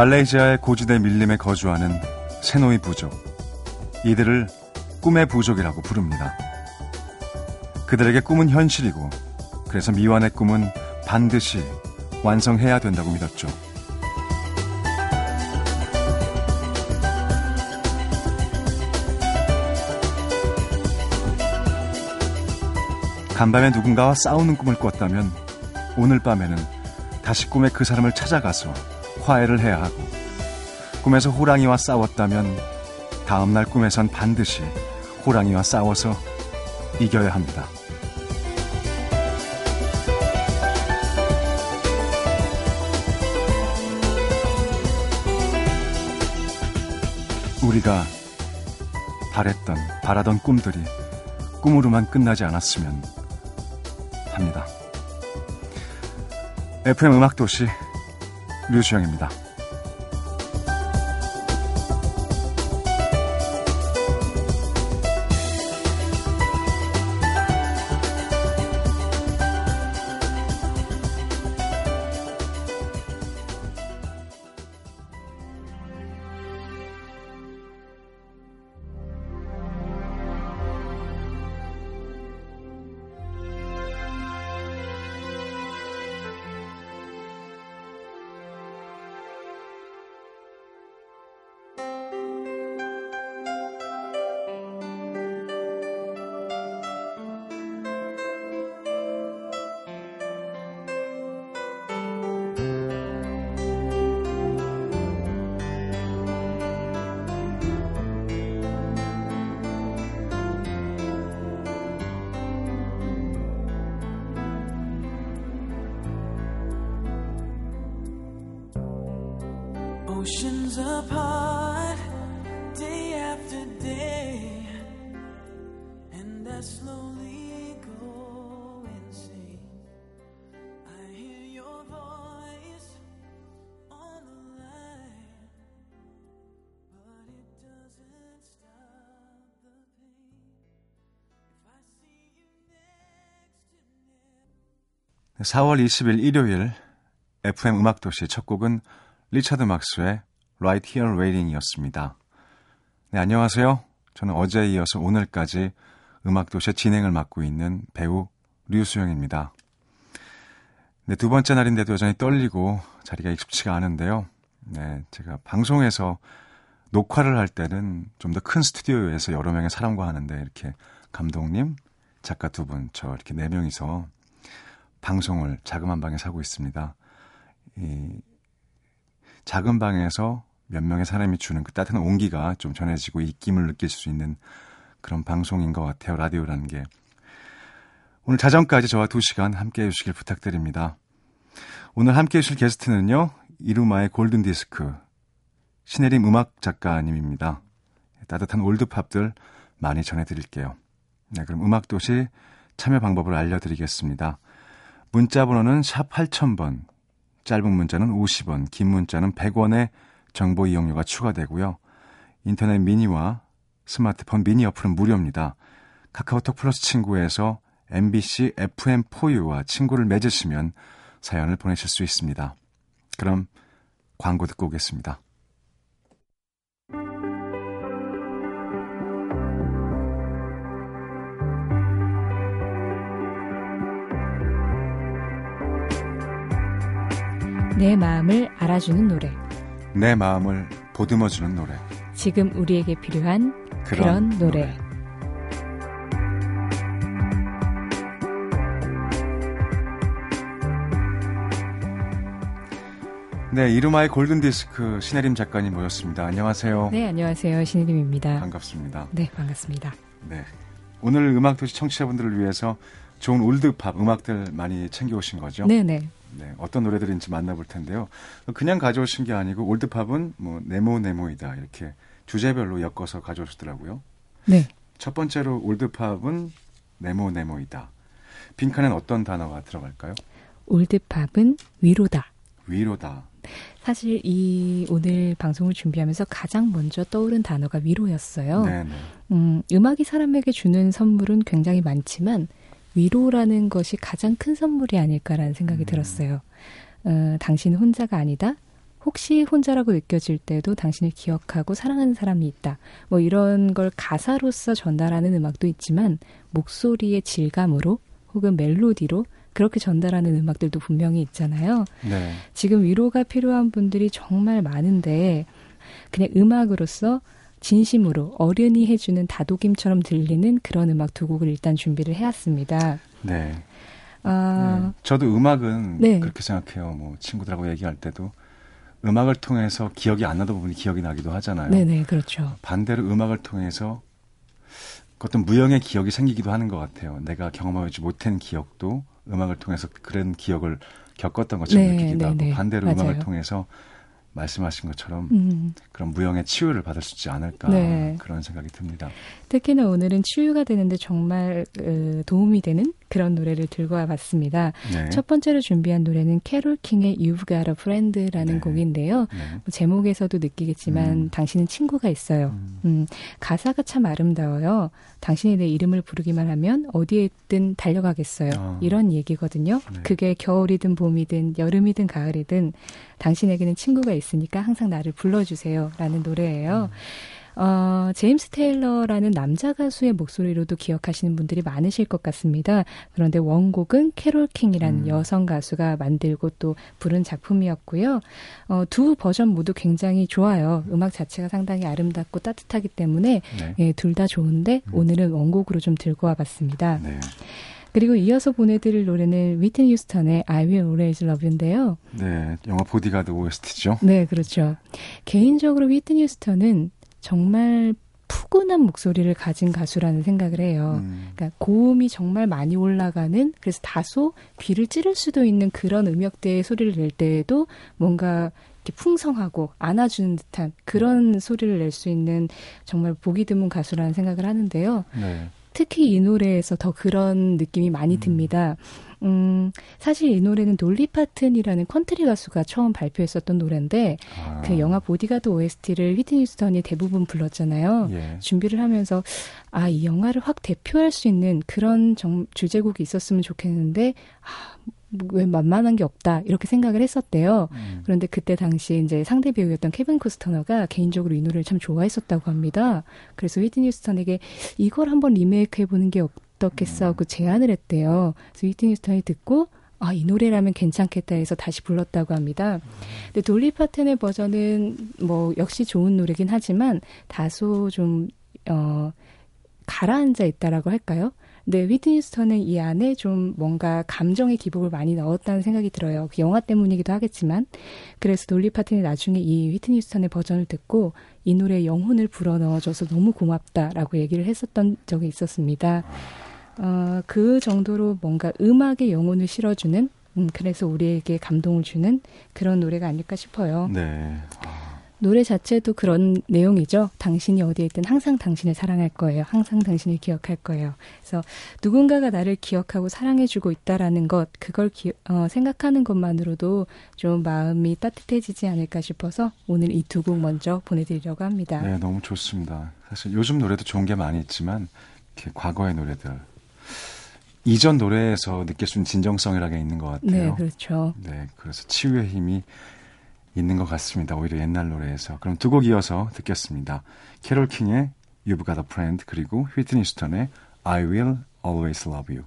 말레이시아의 고지대 밀림에 거주하는 세노이 부족. 이들을 꿈의 부족이라고 부릅니다. 그들에게 꿈은 현실이고, 그래서 미완의 꿈은 반드시 완성해야 된다고 믿었죠. 간밤에 누군가와 싸우는 꿈을 꿨다면 오늘 밤에는 다시 꿈에 그 사람을 찾아가서 화해를 해야 하고 꿈에서 호랑이와 싸웠다면 다음날 꿈에선 반드시 호랑이와 싸워서 이겨야 합니다. 우리가 바랬던, 바라던 꿈들이 꿈으로만 끝나지 않았으면 합니다. FM 음악도시 류수영입니다. 4월 20일 일요일 FM 음악도시 첫 곡은 리차드 막스의 Right Here Waiting이었습니다. 네, 안녕하세요. 저는 어제에 이어서 오늘까지 음악도시의 진행을 맡고 있는 배우 류수영입니다. 네, 두 번째 날인데도 여전히 떨리고 자리가 익숙치가 않은데요. 네, 제가 방송에서 녹화를 할 때는 좀 더 큰 스튜디오에서 여러 명의 사람과 하는데 이렇게 감독님, 작가 두 분, 저 이렇게 네 명이서 방송을 자그만 방에 사고 있습니다. 이 작은 방에서 몇 명의 사람이 주는 그 따뜻한 온기가 좀 전해지고 입김을 느낄 수 있는 그런 방송인 것 같아요. 라디오라는 게. 오늘 자정까지 저와 두 시간 함께 해주시길 부탁드립니다. 오늘 함께 해주실 게스트는요. 이루마의 골든디스크 신혜림 음악 작가님입니다. 따뜻한 올드팝들 많이 전해드릴게요. 네, 그럼 음악도시 참여 방법을 알려드리겠습니다. 문자 번호는 샵 8000번, 짧은 문자는 50원, 긴 문자는 100원의 정보 이용료가 추가되고요. 인터넷 미니와 스마트폰 미니 어플은 무료입니다. 카카오톡 플러스 친구에서 MBC FM4U와 친구를 맺으시면 사연을 보내실 수 있습니다. 그럼 광고 듣고 오겠습니다. 내 마음을 알아주는 노래. 내 마음을 보듬어주는 노래. 지금 우리에게 필요한 그런, 그런 노래. 노래. 네, 이루마의 골든디스크 신혜림 작가님 모셨습니다. 안녕하세요. 네, 안녕하세요. 신혜림입니다. 반갑습니다. 네, 반갑습니다. 네. 오늘 음악도시 청취자분들을 위해서 좋은 올드팝 음악들 많이 챙겨오신 거죠? 네네. 네, 어떤 노래들인지 만나볼 텐데요. 그냥 가져오신 게 아니고 올드팝은 뭐 네모 네모이다 이렇게 주제별로 엮어서 가져오시더라고요. 네. 첫 번째로 올드팝은 네모 네모이다. 빈칸엔 어떤 단어가 들어갈까요? 올드팝은 위로다. 위로다. 사실 이 오늘 방송을 준비하면서 가장 먼저 떠오른 단어가 위로였어요. 네네. 음, 음악이 사람에게 주는 선물은 굉장히 많지만 위로라는 것이 가장 큰 선물이 아닐까라는 생각이 음. 들었어요. 어, 당신 혼자가 아니다. 혹시 혼자라고 느껴질 때도 당신을 기억하고 사랑하는 사람이 있다. 뭐 이런 걸 가사로서 전달하는 음악도 있지만 목소리의 질감으로 혹은 멜로디로 그렇게 전달하는 음악들도 분명히 있잖아요. 네. 지금 위로가 필요한 분들이 정말 많은데 그냥 음악으로서 진심으로 어른이 해주는 다독임처럼 들리는 그런 음악 두 곡을 일단 준비를 해왔습니다. 네. 아, 네. 저도 음악은 네. 그렇게 생각해요. 뭐 친구들하고 얘기할 때도 음악을 통해서 기억이 안 나던 부분이 기억이 나기도 하잖아요. 네네, 그렇죠. 반대로 음악을 통해서 어떤 무형의 기억이 생기기도 하는 것 같아요. 내가 경험하지 못한 기억도 음악을 통해서 그런 기억을 겪었던 것처럼 네, 느끼기도 하고 반대로 맞아요. 음악을 통해서 말씀하신 것처럼 음. 그런 무형의 치유를 받을 수 있지 않을까 네. 그런 생각이 듭니다. 특히나 오늘은 치유가 되는데 정말 어, 도움이 되는 그런 노래를 들고 와봤습니다. 네. 첫 번째로 준비한 노래는 캐롤 킹의 You've Got a Friend라는 네. 곡인데요. 네. 뭐 제목에서도 느끼겠지만 음. 당신은 친구가 있어요. 음. 음, 가사가 참 아름다워요. 당신이 내 이름을 부르기만 하면 어디에 있든 달려가겠어요. 어. 이런 얘기거든요. 네. 그게 겨울이든 봄이든 여름이든 가을이든 당신에게는 친구가 있으니까 항상 나를 불러주세요. 라는 노래예요. 음. 어, 제임스 테일러라는 남자 가수의 목소리로도 기억하시는 분들이 많으실 것 같습니다. 그런데 원곡은 캐롤 킹이라는 음. 여성 가수가 만들고 또 부른 작품이었고요. 어, 두 버전 모두 굉장히 좋아요. 음악 자체가 상당히 아름답고 따뜻하기 때문에 네. 예, 둘 다 좋은데 음. 오늘은 원곡으로 좀 들고 와봤습니다. 네. 그리고 이어서 보내드릴 노래는 위튼 휴스턴의 I Will Always Love You인데요. 네, 영화 보디가드 OST죠. 네, 그렇죠. 개인적으로 위튼 휴스턴은 정말 푸근한 목소리를 가진 가수라는 생각을 해요. 음. 그러니까 고음이 정말 많이 올라가는 그래서 다소 귀를 찌를 수도 있는 그런 음역대의 소리를 낼 때에도 뭔가 이렇게 풍성하고 안아주는 듯한 그런 소리를 낼 수 있는 정말 보기 드문 가수라는 생각을 하는데요. 네. 특히 이 노래에서 더 그런 느낌이 많이 음. 듭니다. 음, 사실 이 노래는 돌리 파튼이라는 컨트리 가수가 처음 발표했었던 노래인데 아. 그 영화 보디가드 OST를 휘트니 휴스턴이 대부분 불렀잖아요. 예. 준비를 하면서 아, 이 영화를 확 대표할 수 있는 그런 정, 주제곡이 있었으면 좋겠는데 아, 왜 만만한 게 없다 이렇게 생각을 했었대요. 음. 그런데 그때 당시 이제 상대 배우였던 케빈 코스터너가 개인적으로 이 노래를 참 좋아했었다고 합니다. 그래서 휘트니 휴스턴에게 이걸 한번 리메이크 해보는 게 어떻겠어 하고 제안을 했대요. 그래서 휘트니 휴스턴이 듣고 아, 이 노래라면 괜찮겠다 해서 다시 불렀다고 합니다. 근데 돌리 파튼의 버전은 뭐 역시 좋은 노래긴 하지만 다소 좀, 어, 가라앉아 있다라고 할까요? 네, 위트니 스턴은 이 안에 좀 뭔가 감정의 기복을 많이 넣었다는 생각이 들어요. 그 영화 때문이기도 하겠지만. 그래서 돌리 파틴이 나중에 이 위트니 스턴의 버전을 듣고 이 노래에 영혼을 불어 넣어줘서 너무 고맙다라고 얘기를 했었던 적이 있었습니다. 어, 그 정도로 뭔가 음악의 영혼을 실어주는, 음, 그래서 우리에게 감동을 주는 그런 노래가 아닐까 싶어요. 네. 아. 노래 자체도 그런 내용이죠. 당신이 어디에 있든 항상 당신을 사랑할 거예요. 항상 당신을 기억할 거예요. 그래서 누군가가 나를 기억하고 사랑해주고 있다라는 것, 그걸 기, 어, 생각하는 것만으로도 좀 마음이 따뜻해지지 않을까 싶어서 오늘 이 두 곡 먼저 보내드리려고 합니다. 네, 너무 좋습니다. 사실 요즘 노래도 좋은 게 많이 있지만 이렇게 과거의 노래들 이전 노래에서 느낄 수 있는 진정성이라게 있는 것 같아요. 네, 그렇죠. 네, 그래서 치유의 힘이 있는 것 같습니다. 오히려 옛날 노래에서. 그럼 두 곡 이어서 듣겠습니다. 캐롤 킹의 You've Got a Friend 그리고 휘트니 스턴의 I Will Always Love You.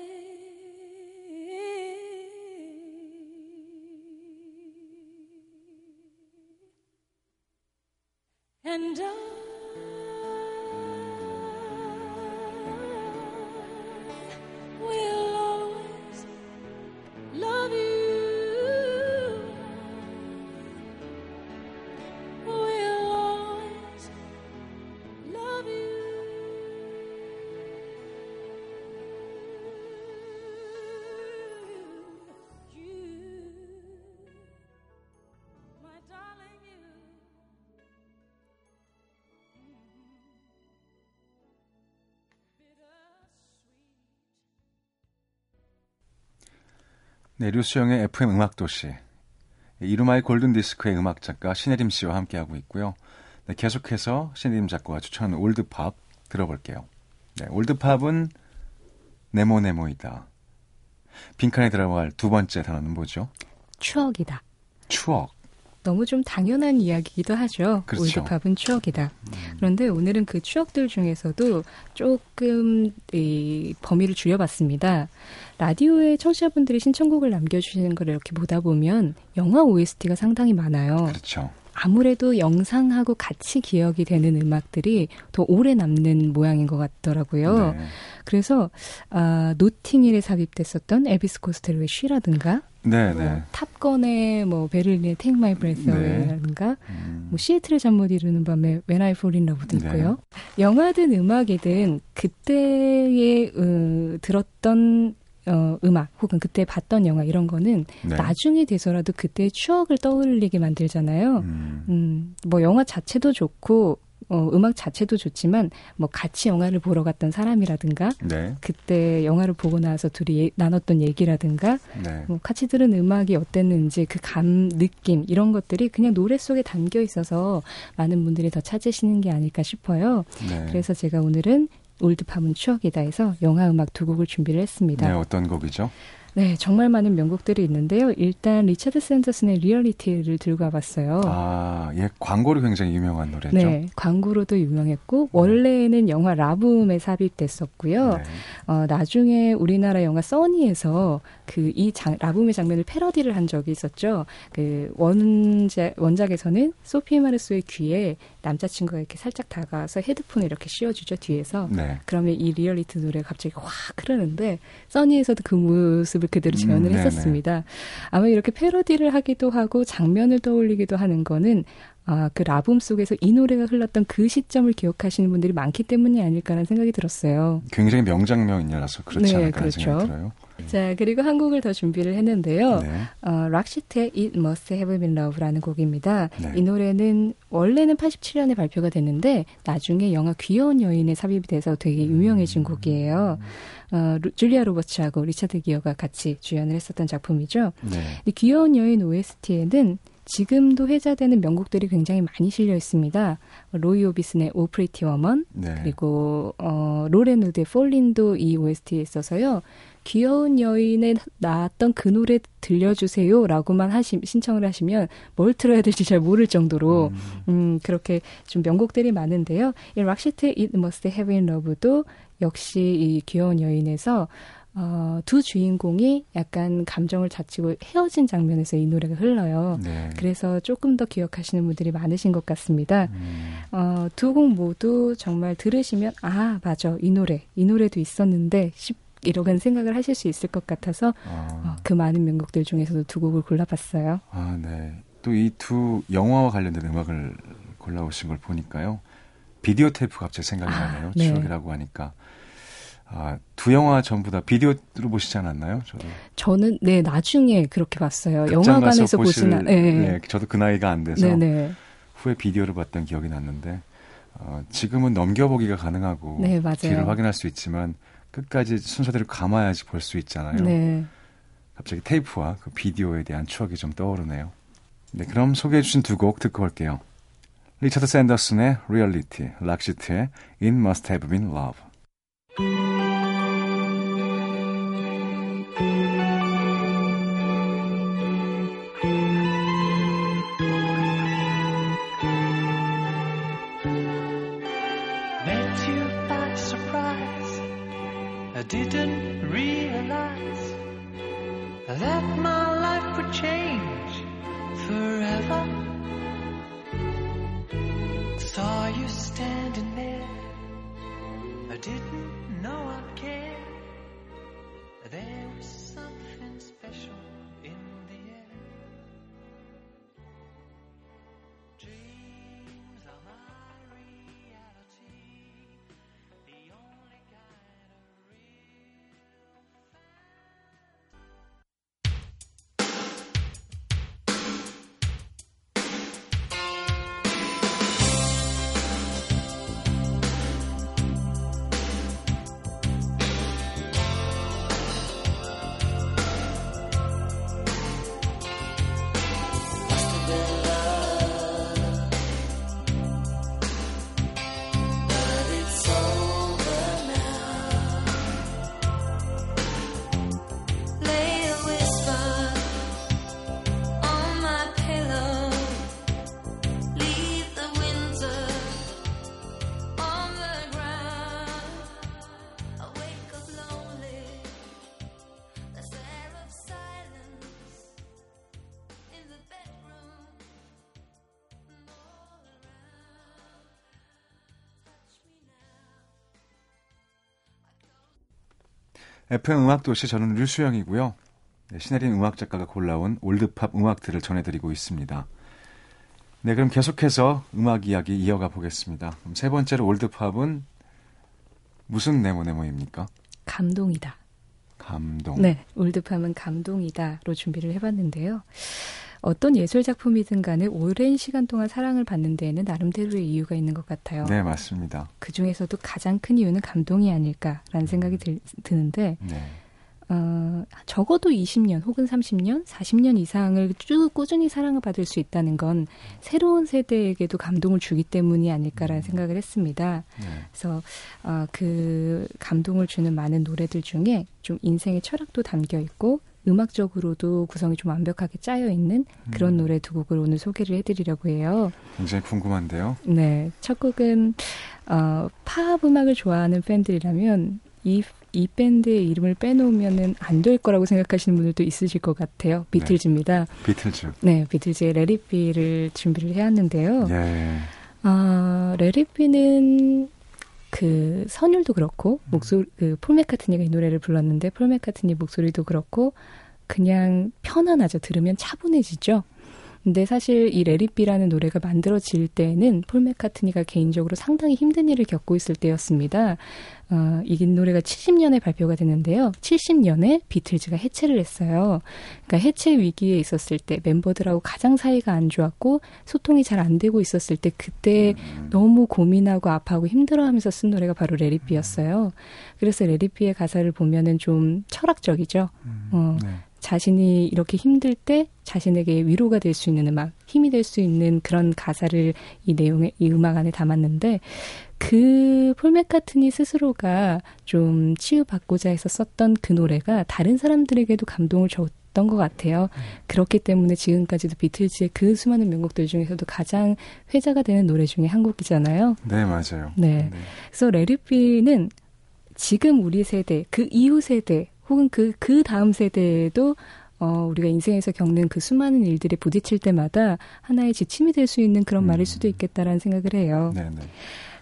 네, 류수영의 FM 음악도시. 이루마의 골든디스크의 음악 작가 신혜림 씨와 함께하고 있고요. 네, 계속해서 신혜림 작가가 추천한 올드팝 들어볼게요. 네, 올드팝은 네모네모이다. 빈칸에 들어갈 두 번째 단어는 뭐죠? 추억이다. 추억. 너무 좀 당연한 이야기이기도 하죠. 그렇죠. 올드팝은 추억이다. 그런데 오늘은 그 추억들 중에서도 조금 이 범위를 줄여봤습니다. 라디오에 청취자분들이 신청곡을 남겨주시는 걸 이렇게 보다 보면 영화 OST가 상당히 많아요. 그렇죠. 아무래도 영상하고 같이 기억이 되는 음악들이 더 오래 남는 모양인 것 같더라고요. 네. 그래서 아, 노팅힐에 삽입됐었던 에비스 코스텔로의 쉬라든가 네, 뭐 네. 탑건의 뭐 베를린의 Take My Breath 네. Away라든가 음, 뭐 시애틀의 잠 못 이루는 밤에 When I Fall in Love도 네. 있고요. 영화든 음악이든 그때에 으, 들었던 어, 음악 혹은 그때 봤던 영화 이런 거는 네. 나중에 돼서라도 그때의 추억을 떠올리게 만들잖아요. 음, 음, 뭐 영화 자체도 좋고 어, 음악 자체도 좋지만 뭐 같이 영화를 보러 갔던 사람이라든가 네. 그때 영화를 보고 나서 둘이 예- 나눴던 얘기라든가 네. 뭐 같이 들은 음악이 어땠는지 그 감, 느낌 이런 것들이 그냥 노래 속에 담겨 있어서 많은 분들이 더 찾으시는 게 아닐까 싶어요. 네. 그래서 제가 오늘은 올드팝은 추억이다 해서 영화 음악 두 곡을 준비를 했습니다. 네, 어떤 곡이죠? 네, 정말 많은 명곡들이 있는데요. 일단 리차드 샌더슨의 Reality를 들고 와봤어요. 아, 예, 광고로 굉장히 유명한 노래죠. 네, 광고로도 유명했고 원래는 영화 라붐에 삽입됐었고요. 네. 어, 나중에 우리나라 영화 써니에서 그 이 라붐의 장면을 패러디를 한 적이 있었죠. 그 원작 원작에서는 소피 마르소의 귀에 남자친구가 이렇게 살짝 다가와서 헤드폰을 이렇게 씌워주죠 뒤에서. 네. 그러면 이 리얼리티 노래가 갑자기 확 흐르는데 써니에서도 그 모습 을 그대로 재현을 음. 했었습니다. 아마 이렇게 패러디를 하기도 하고 장면을 떠올리기도 하는 거는 아, 그 라붐 속에서 이 노래가 흘렀던 그 시점을 기억하시는 분들이 많기 때문이 아닐까라는 생각이 들었어요. 굉장히 명장면이라서 그렇지 네, 않을까 하는 생각이 그렇죠. 들어요. 자, 그리고 한 곡을 더 준비를 했는데요. 네. 어, 락시트의 It Must Have Been Love라는 곡입니다. 네. 이 노래는 원래는 87년에 발표가 됐는데 나중에 영화 귀여운 여인에 삽입이 돼서 되게 음. 유명해진 곡이에요. 어, 루- 줄리아 로버츠하고 리차드 기어가 같이 주연을 했었던 작품이죠. 네. 이 귀여운 여인 OST에는 지금도 회자되는 명곡들이 굉장히 많이 실려 있습니다. 로이 오비슨의 Oh, Pretty Woman 네. 그리고 어, 로렌 우드의 Fallen도 이 OST에 있어서요. 귀여운 여인에 나왔던 그 노래 들려주세요라고만 하시, 신청을 하시면 뭘 틀어야 될지 잘 모를 정도로 음, 그렇게 좀 명곡들이 많은데요. 이 It Must Have Been Love도 역시 이 귀여운 여인에서 어, 두 주인공이 약간 감정을 자치고 헤어진 장면에서 이 노래가 흘러요. 네. 그래서 조금 더 기억하시는 분들이 많으신 것 같습니다. 음, 어, 두 곡 모두 정말 들으시면 아 맞아 이 노래 이 노래도 있었는데 싶 이런 생각을 하실 수 있을 것 같아서 어, 아, 그 많은 명곡들 중에서도 두 곡을 골라봤어요. 아, 네. 또 이 두 영화와 관련된 음악을 골라오신 걸 보니까요. 비디오 테이프 갑자기 생각이 아, 나네요. 네. 추억이라고 하니까. 아, 두 영화 전부 다 비디오로 보시지 않았나요? 저도. 저는 네 나중에 그렇게 봤어요. 영화관에서 보시나 네. 네, 저도 그 나이가 안 돼서 네네 후에 비디오를 봤던 기억이 났는데 어, 지금은 넘겨보기가 가능하고 네 맞아요. 뒤를 확인할 수 있지만 끝까지 순서대로 감아야지 볼 수 있잖아요. 네 갑자기 테이프와 그 비디오에 대한 추억이 좀 떠오르네요. 네, 그럼 소개해 주신 두 곡 듣고 올게요. 리차드 샌더슨의 리얼리티, 락시트의 It Must Have Been Love. Thank you. FM 음악 도시 저는 류수영이고요. 네, 신혜림 음악 작가가 골라온 올드팝 음악들을 전해드리고 있습니다. 네, 그럼 계속해서 음악 이야기 이어가 보겠습니다. 세 번째로 올드팝은 무슨 네모네모입니까? 감동이다. 감동. 네, 올드팝은 감동이다로 준비를 해봤는데요. 어떤 예술 작품이든 간에 오랜 시간 동안 사랑을 받는 데에는 나름대로의 이유가 있는 것 같아요. 네, 맞습니다. 그 중에서도 가장 큰 이유는 감동이 아닐까라는 생각이 들, 드는데, 네. 어, 적어도 20년 혹은 30년, 40년 이상을 쭉 꾸준히 사랑을 받을 수 있다는 건 새로운 세대에게도 감동을 주기 때문이 아닐까라는 생각을 했습니다. 네. 그래서 어, 그 감동을 주는 많은 노래들 중에 좀 인생의 철학도 담겨 있고 음악적으로도 구성이 좀 완벽하게 짜여 있는 그런 음. 노래 두 곡을 오늘 소개를 해드리려고 해요. 굉장히 궁금한데요. 네, 첫 곡은 어, 팝 음악을 좋아하는 팬들이라면 이, 이 밴드의 이름을 빼놓으면은 안 될 거라고 생각하시는 분들도 있으실 것 같아요. 비틀즈입니다. 비틀즈. 네, 비틀즈의 레리비를 준비를 해왔는데요. 예. 아, 레리비는 그 선율도 그렇고 목소리 그폴 맥카트니가 이 노래를 불렀는데 폴 맥카트니 목소리도 그렇고 그냥 편안하죠. 들으면 차분해지죠. 근데 사실 이 Let It Be라는 노래가 만들어질 때는 폴 맥카트니가 개인적으로 상당히 힘든 일을 겪고 있을 때였습니다. 어, 이 노래가 70년에 발표가 됐는데요. 70년에 비틀즈가 해체를 했어요. 그러니까 해체 위기에 있었을 때 멤버들하고 가장 사이가 안 좋았고 소통이 잘 안 되고 있었을 때 그때 너무 고민하고 아파하고 힘들어하면서 쓴 노래가 바로 Let It Be였어요. 그래서 Let It Be의 가사를 보면은 좀 철학적이죠. 어, 네. 자신이 이렇게 힘들 때 자신에게 위로가 될 수 있는 음악, 힘이 될 수 있는 그런 가사를 이 내용의 이 음악 안에 담았는데 그폴 맥카트니 스스로가 좀 치유받고자 해서 썼던 그 노래가 다른 사람들에게도 감동을 줬던 것 같아요. 그렇기 때문에 지금까지도 비틀즈의 그 수많은 명곡들 중에서도 가장 회자가 되는 노래 중에 한 곡이잖아요. 네, 맞아요. 네. 그래서 레리비는 지금 우리 세대, 그 이후 세대, 혹은 그, 그 다음 세대에도 어, 우리가 인생에서 겪는 그 수많은 일들에 부딪힐 때마다 하나의 지침이 될 수 있는 그런 음. 말일 수도 있겠다라는 생각을 해요. 네, 네.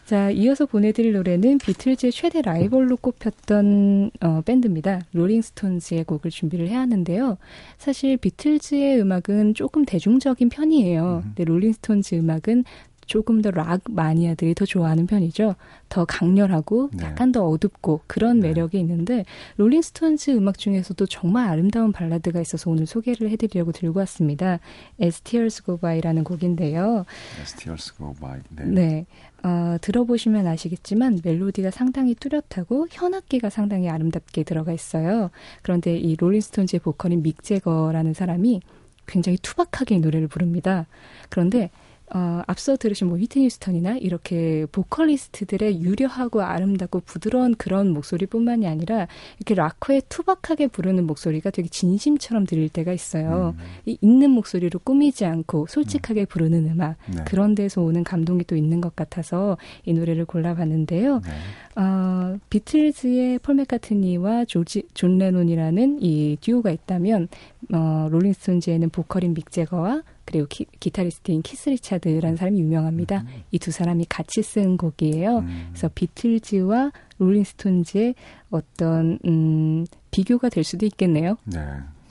자, 이어서 보내드릴 노래는 비틀즈의 최대 라이벌로 꼽혔던 어, 밴드입니다. 롤링스톤즈의 곡을 준비를 해왔는데요. 사실 비틀즈의 음악은 조금 대중적인 편이에요. 근데 롤링스톤즈 음악은 조금 더 락 마니아들이 더 좋아하는 편이죠. 더 강렬하고 네. 약간 더 어둡고 그런 네. 매력이 있는데 롤링스톤즈 음악 중에서도 정말 아름다운 발라드가 있어서 오늘 소개를 해드리려고 들고 왔습니다. As Tears Go By라는 곡인데요. As Tears Go By. 네. 네. 어, 들어보시면 아시겠지만 멜로디가 상당히 뚜렷하고 현악기가 상당히 아름답게 들어가 있어요. 그런데 이 롤링스톤즈의 보컬인 믹 제거라는 사람이 굉장히 투박하게 이 노래를 부릅니다. 그런데 어, 앞서 들으신 뭐 휘트니 휴스턴이나 이렇게 보컬리스트들의 유려하고 아름답고 부드러운 그런 목소리뿐만이 아니라 이렇게 락커의 투박하게 부르는 목소리가 되게 진심처럼 들릴 때가 있어요. 음. 이 있는 목소리로 꾸미지 않고 솔직하게 부르는 음악 네. 그런 데서 오는 감동이 또 있는 것 같아서 이 노래를 골라봤는데요. 네. 어, 비틀즈의 폴 맥카트니와 조지, 존 레논이라는 이 듀오가 있다면 어, 롤링스톤즈에는 보컬인 믹 제거와 그리고 기, 기타리스트인 키스 리차드라는 사람이 유명합니다. 이 두 사람이 같이 쓴 곡이에요. 음. 그래서 비틀즈와 롤링스톤즈의 어떤 음, 비교가 될 수도 있겠네요. 네,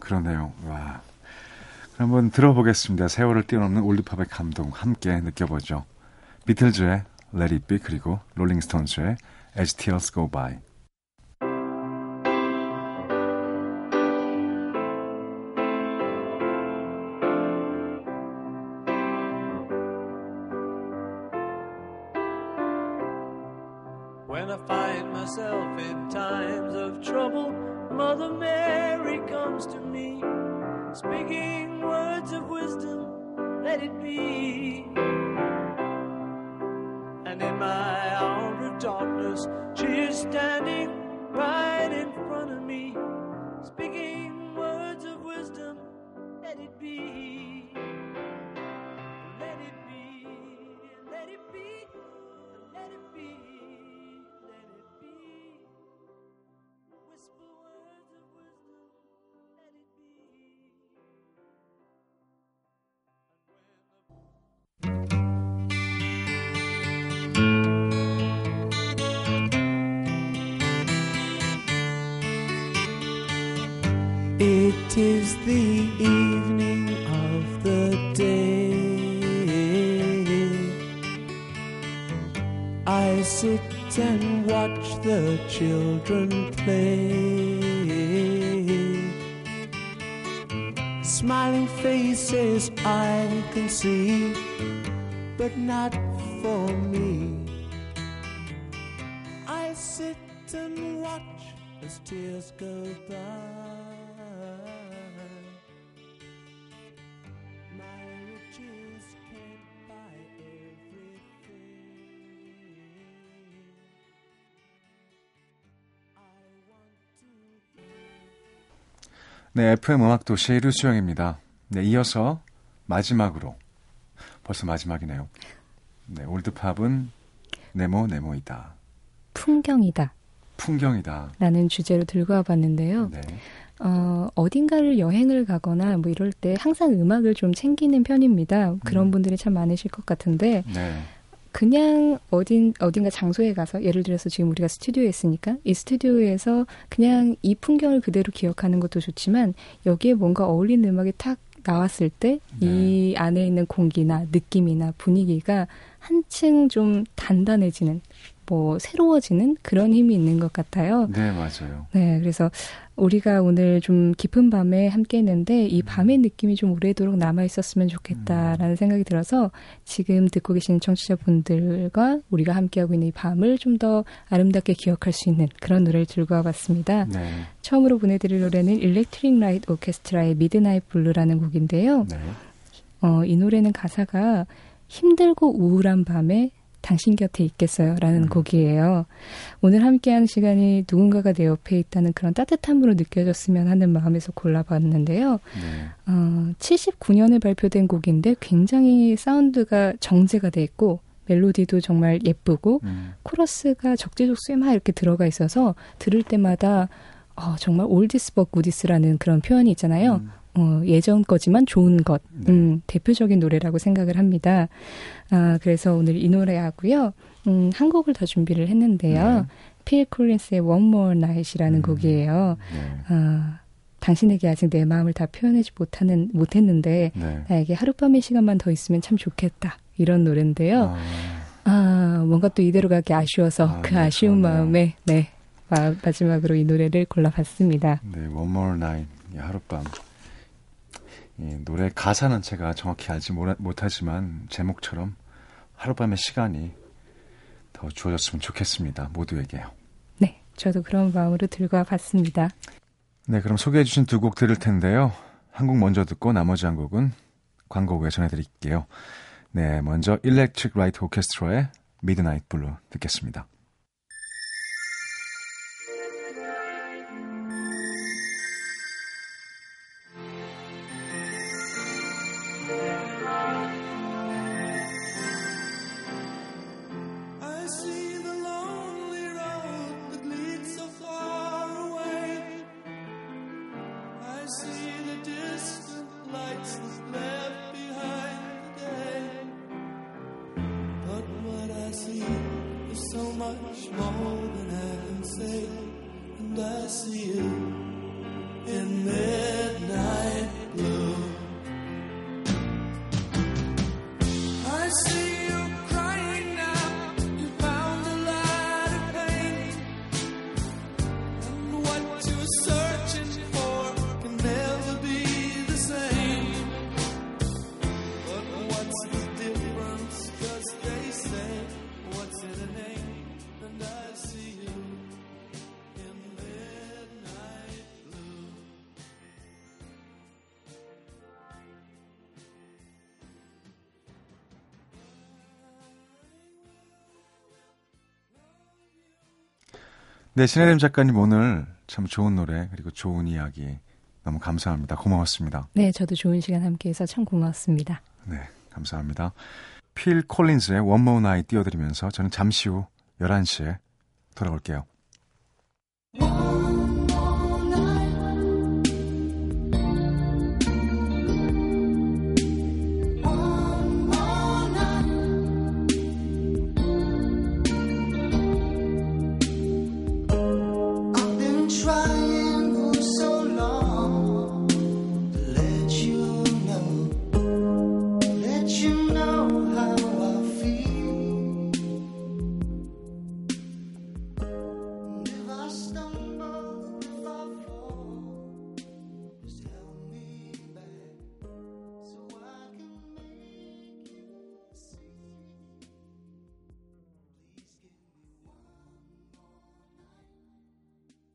그러네요. 와. 한번 들어보겠습니다. 세월을 뛰어넘는 올드팝의 감동 함께 느껴보죠. 비틀즈의 Let It Be 그리고 롤링스톤즈의 As Tears Go By. My hour of darkness, she is standing right in front of me, speaking words of wisdom, let it be. Let it be, let it be, let it be, sit and watch the children play. Smiling faces I can see, but not for me. I sit and watch as tears go by. 네, FM 음악 도시 류수영입니다. 네, 이어서 마지막으로 벌써 마지막이네요. 네, 올드팝은 네모 네모이다. 풍경이다. 풍경이다. 라는 주제로 들고 와봤는데요. 네. 어, 어딘가를 여행을 가거나 뭐 이럴 때 항상 음악을 좀 챙기는 편입니다. 그런 음. 분들이 참 많으실 것 같은데, 네. 그냥 어딘, 어딘가 장소에 가서, 예를 들어서 지금 우리가 스튜디오에 있으니까, 이 스튜디오에서 그냥 이 풍경을 그대로 기억하는 것도 좋지만, 여기에 뭔가 어울리는 음악이 탁 나왔을 때, 이 안에 있는 공기나 느낌이나 분위기가 한층 좀 단단해지는, 뭐, 새로워지는 그런 힘이 있는 것 같아요. 네, 맞아요. 네, 그래서 우리가 오늘 좀 깊은 밤에 함께 했는데 이 밤의 느낌이 좀 오래도록 남아 있었으면 좋겠다라는 생각이 들어서 지금 듣고 계시는 청취자분들과 우리가 함께하고 있는 이 밤을 좀 더 아름답게 기억할 수 있는 그런 노래를 들고 와봤습니다. 네. 처음으로 보내드릴 노래는 일렉트릭 라이트 오케스트라의 Midnight Blue라는 곡인데요. 네. 어, 이 노래는 가사가 힘들고 우울한 밤에 당신 곁에 있겠어요. 라는 음. 곡이에요. 오늘 함께하는 시간이 누군가가 내 옆에 있다는 그런 따뜻함으로 느껴졌으면 하는 마음에서 골라봤는데요. 네. 어, 79년에 발표된 곡인데 굉장히 사운드가 정제가 돼 있고 멜로디도 정말 예쁘고 음. 코러스가 적재적소에 막 이렇게 들어가 있어서 들을 때마다 어, 정말 올디스 버 구디스라는 그런 표현이 있잖아요. 음. 어, 예전 거지만 좋은 것, 네. 음, 대표적인 노래라고 생각을 합니다. 아, 그래서 오늘 이 노래하고요, 음, 한 곡을 더 준비를 했는데요. 네. 필 콜린스의 One More Night이라는 음. 곡이에요. 네. 아, 당신에게 아직 내 마음을 다 표현하지 못하는, 못했는데, 네. 나에게 하룻밤의 시간만 더 있으면 참 좋겠다. 이런 노래인데요. 아, 아, 뭔가 또 이대로 가기 아쉬워서 아, 그 네, 아쉬운 그러네요. 마음에, 네, 마, 마지막으로 이 노래를 골라봤습니다. 네, One More Night, 이 하룻밤. 이 노래 가사는 제가 정확히 알지 못하지만 제목처럼 하룻밤의 시간이 더 주어졌으면 좋겠습니다. 모두에게요. 네, 저도 그런 마음으로 들고 와봤습니다. 네, 그럼 소개해 주신 두 곡 들을 텐데요. 한 곡 먼저 듣고 나머지 한 곡은 광고 후에 전해드릴게요. 네, 먼저 일렉트릭 라이트 오케스트라의 미드나잇 블루 듣겠습니다. 네, 신혜림 작가님 오늘 참 좋은 노래 그리고 좋은 이야기 너무 감사합니다. 고마웠습니다. 네, 저도 좋은 시간 함께해서 참 고맙습니다. 네, 감사합니다. 필 One More Night 띄워드리면서 저는 잠시 후 11시에 돌아올게요.